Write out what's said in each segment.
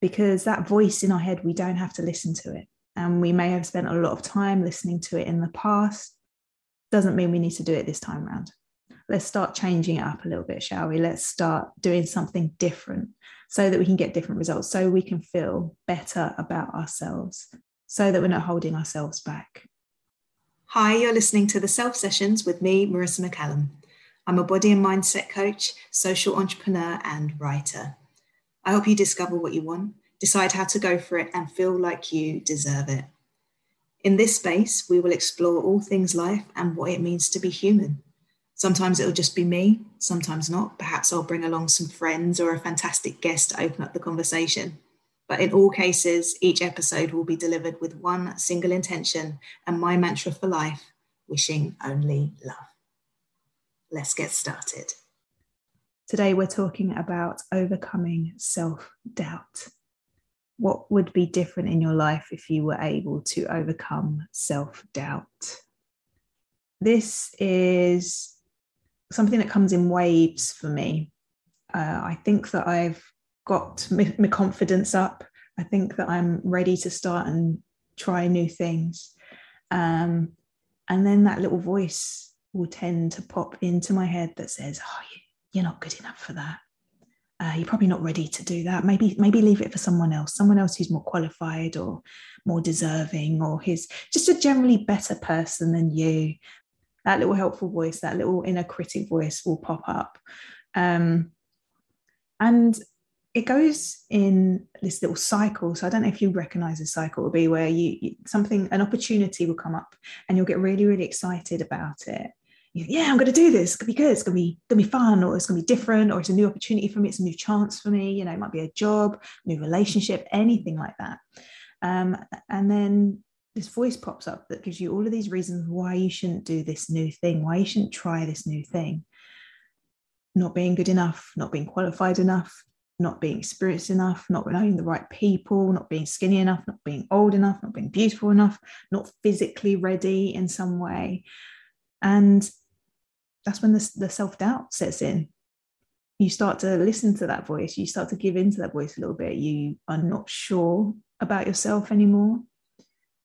because that voice in our head, we don't have to listen to it. And we may have spent a lot of time listening to it in the past. Doesn't mean we need to do it this time around. Let's start changing it up a little bit, shall we? Let's start doing something different so that we can get different results, so we can feel better about ourselves, so that we're not holding ourselves back. Hi, you're listening to the Self Sessions with me, Marissa McCallam. I'm a body and mindset coach, social entrepreneur, and writer. I hope you discover what you want, decide how to go for it, and feel like you deserve it. In this space, we will explore all things life and what it means to be human. Sometimes it'll just be me, sometimes not. Perhaps I'll bring along some friends or a fantastic guest to open up the conversation. But in all cases, each episode will be delivered with one single intention and my mantra for life wishing only love. Let's get started. Today, we're talking about overcoming self doubt. What would be different in your life if you were able to overcome self doubt? This is something that comes in waves for me. Uh, I think that I've got my, confidence up. I think that I'm ready to start and try new things. Um, and then that little voice will tend to pop into my head that says, Oh, you're not good enough for that. Uh, you're probably not ready to do that. Maybe, maybe leave it for someone else, someone else who's more qualified or more deserving, or who's just a generally better person than you. That little helpful voice, that little inner critic voice will pop up. Um, and it goes in this little cycle. So I don't know if you recognize this cycle It'll be where you, you, something an opportunity will come up and you'll get really really excited about it yeah, I'm going to do this. It's going to be good. It's going to be going to be fun, or it's going to be different, or it's a new opportunity for me. It's a new chance for me. You know, it might be a job, new relationship, anything like that. Um, and then this voice pops up that gives you all of these reasons why you shouldn't do this new thing, why you shouldn't try this new thing. Not being good enough, not being qualified enough, not being experienced enough, not knowing the right people, not being skinny enough, not being old enough, not being beautiful enough, not physically ready in some way. And that's when the, the self doubt sets in. You start to listen to that voice, you start to give into that voice a little bit. You are not sure about yourself anymore.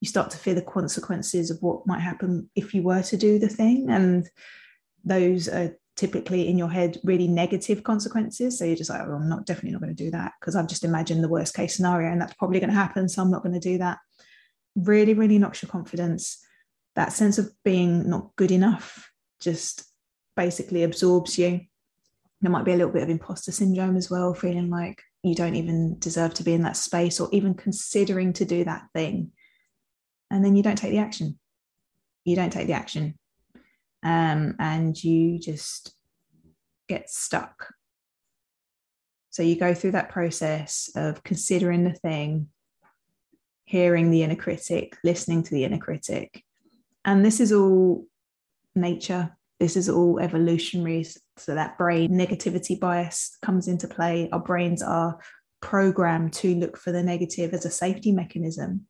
You start to fear the consequences of what might happen if you were to do the thing. And those are typically in your head really negative consequences. So you're just like, oh, I'm not definitely not going to do that because I've just imagined the worst case scenario and that's probably going to happen. So I'm not going to do that. Really, really knocks your confidence. That sense of being not good enough just basically absorbs you. There might be a little bit of imposter syndrome as well, feeling like you don't even deserve to be in that space or even considering to do that thing. And then you don't take the action. You don't take the action. Um, and you just get stuck. So you go through that process of considering the thing, hearing the inner critic, listening to the inner critic. And this is all nature this is all evolutionary. So that brain negativity bias comes into play. Our brains are programmed to look for the negative as a safety mechanism.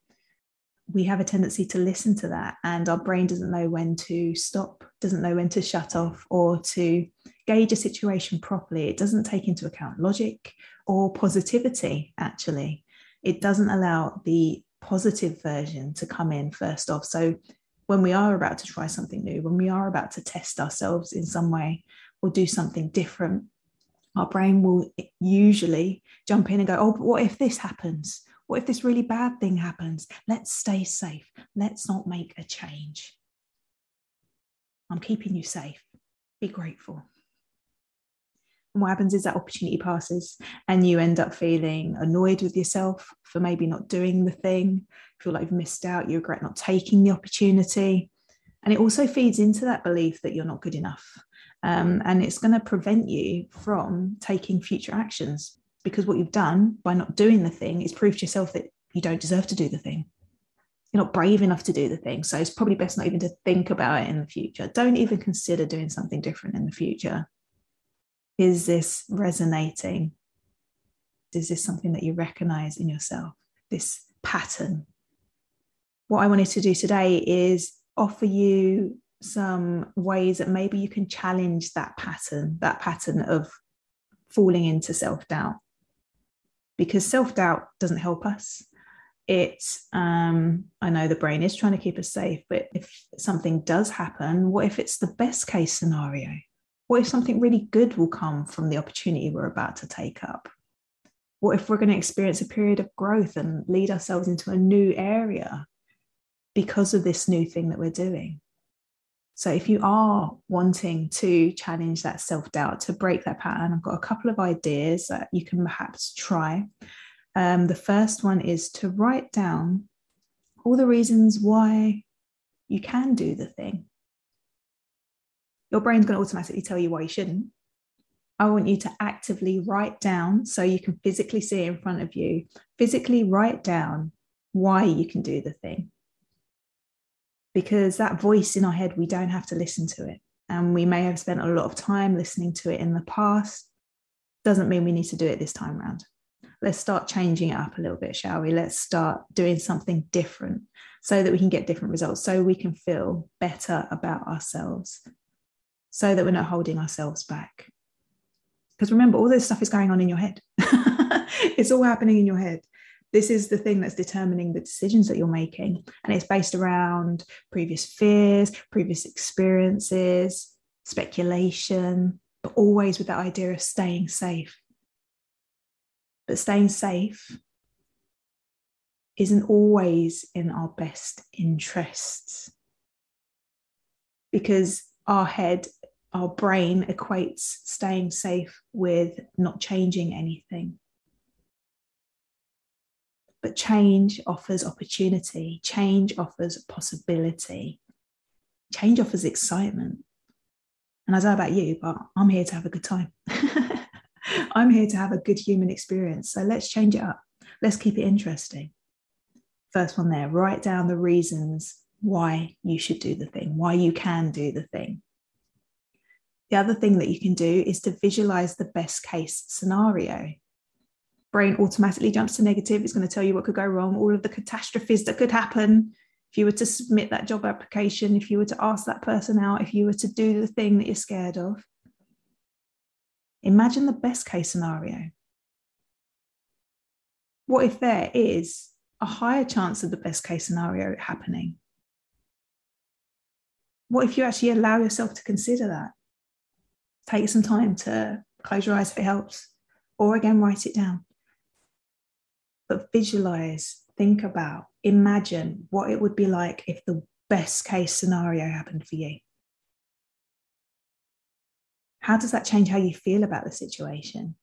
We have a tendency to listen to that, and our brain doesn't know when to stop, doesn't know when to shut off, or to gauge a situation properly. It doesn't take into account logic or positivity, actually. It doesn't allow the positive version to come in first off. So when we are about to try something new, when we are about to test ourselves in some way or do something different, our brain will usually jump in and go, Oh, but what if this happens? What if this really bad thing happens? Let's stay safe. Let's not make a change. I'm keeping you safe. Be grateful. And what happens is that opportunity passes and you end up feeling annoyed with yourself for maybe not doing the thing, feel like you've missed out, you regret not taking the opportunity. And it also feeds into that belief that you're not good enough. Um, and it's going to prevent you from taking future actions because what you've done by not doing the thing is prove to yourself that you don't deserve to do the thing. You're not brave enough to do the thing. So it's probably best not even to think about it in the future. Don't even consider doing something different in the future is this resonating? Is this something that you recognize in yourself? This pattern. What I wanted to do today is offer you some ways that maybe you can challenge that pattern, that pattern of falling into self doubt. because self doubt doesn't help us. It's, um, I know the brain is trying to keep us safe, but if something does happen, what if it's the best case scenario? What if something really good will come from the opportunity we're about to take up? What if we're going to experience a period of growth and lead ourselves into a new area because of this new thing that we're doing? So, if you are wanting to challenge that self doubt, to break that pattern, I've got a couple of ideas that you can perhaps try. Um, the first one is to write down all the reasons why you can do the thing. Your brain's going to automatically tell you why you shouldn't. I want you to actively write down so you can physically see it in front of you, physically write down why you can do the thing because that voice in our head, we don't have to listen to it. And we may have spent a lot of time listening to it in the past. Doesn't mean we need to do it this time around. Let's start changing it up a little bit, shall we? Let's start doing something different so that we can get different results, so we can feel better about ourselves, so that we're not holding ourselves back. Because remember, all this stuff is going on in your head. it's all happening in your head this is the thing that's determining the decisions that you're making and it's based around previous fears previous experiences speculation but always with that idea of staying safe but staying safe isn't always in our best interests because our head our brain equates staying safe with not changing anything but change offers opportunity, change offers possibility, change offers excitement. And I don't know about you, but I'm here to have a good time. I'm here to have a good human experience. So let's change it up. Let's keep it interesting. First one there, write down the reasons why you should do the thing, why you can do the thing. The other thing that you can do is to visualize the best case scenario brain automatically jumps to negative. It's going to tell you what could go wrong, all of the catastrophes that could happen if you were to submit that job application, if you were to ask that person out, if you were to do the thing that you're scared of. Imagine the best case scenario. What if there is a higher chance of the best case scenario happening? What if you actually allow yourself to consider that? Take some time to close your eyes if it helps, or again, write it down but visualize, think about, imagine what it would be like if the best case scenario happened for you. How does that change how you feel about the situation?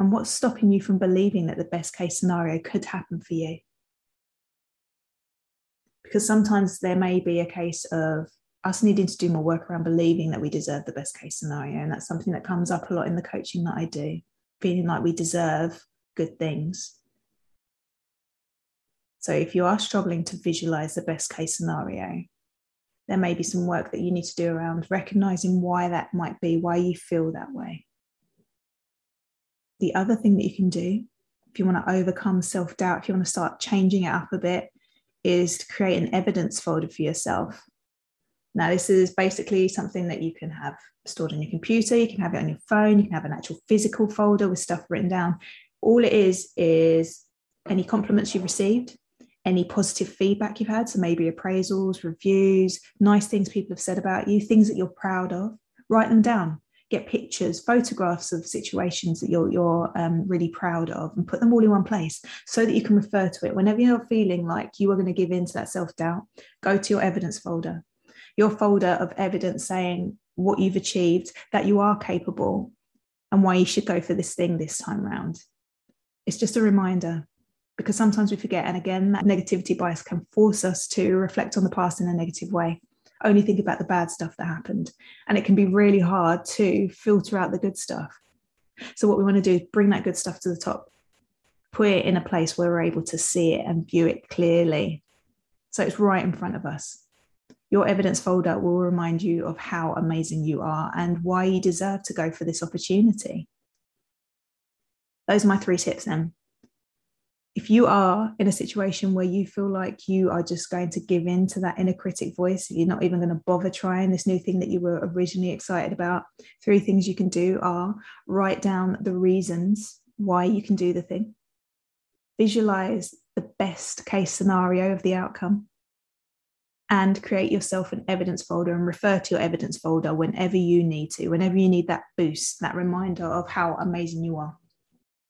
And what's stopping you from believing that the best case scenario could happen for you? Because sometimes there may be a case of us needing to do more work around believing that we deserve the best case scenario. And that's something that comes up a lot in the coaching that I do feeling like we deserve good things. So, if you are struggling to visualize the best case scenario, there may be some work that you need to do around recognizing why that might be, why you feel that way. The other thing that you can do, if you want to overcome self doubt, if you want to start changing it up a bit, is to create an evidence folder for yourself. Now, this is basically something that you can have stored on your computer, you can have it on your phone, you can have an actual physical folder with stuff written down. All it is is any compliments you've received, any positive feedback you've had, so maybe appraisals, reviews, nice things people have said about you, things that you're proud of, write them down. Get pictures, photographs of situations that you're, you're um, really proud of, and put them all in one place so that you can refer to it. Whenever you're feeling like you are going to give in to that self doubt, go to your evidence folder, your folder of evidence saying what you've achieved, that you are capable, and why you should go for this thing this time round. It's just a reminder because sometimes we forget. And again, that negativity bias can force us to reflect on the past in a negative way, only think about the bad stuff that happened. And it can be really hard to filter out the good stuff. So, what we want to do is bring that good stuff to the top, put it in a place where we're able to see it and view it clearly. So, it's right in front of us. Your evidence folder will remind you of how amazing you are and why you deserve to go for this opportunity. Those are my three tips then. if you are in a situation where you feel like you are just going to give in to that inner critic voice, you're not even going to bother trying this new thing that you were originally excited about, three things you can do are write down the reasons why you can do the thing, visualize the best case scenario of the outcome, and create yourself an evidence folder and refer to your evidence folder whenever you need to, whenever you need that boost, that reminder of how amazing you are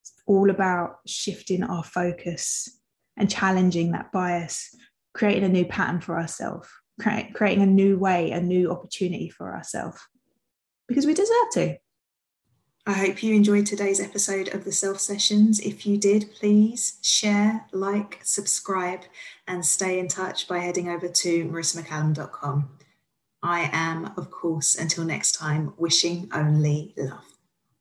It's all about shifting our focus and challenging that bias, creating a new pattern for ourselves, creating a new way, a new opportunity for ourselves, because we deserve to. I hope you enjoyed today's episode of the Self Sessions. If you did, please share, like, subscribe, and stay in touch by heading over to marissamccallam.com. I am, of course, until next time, wishing only love.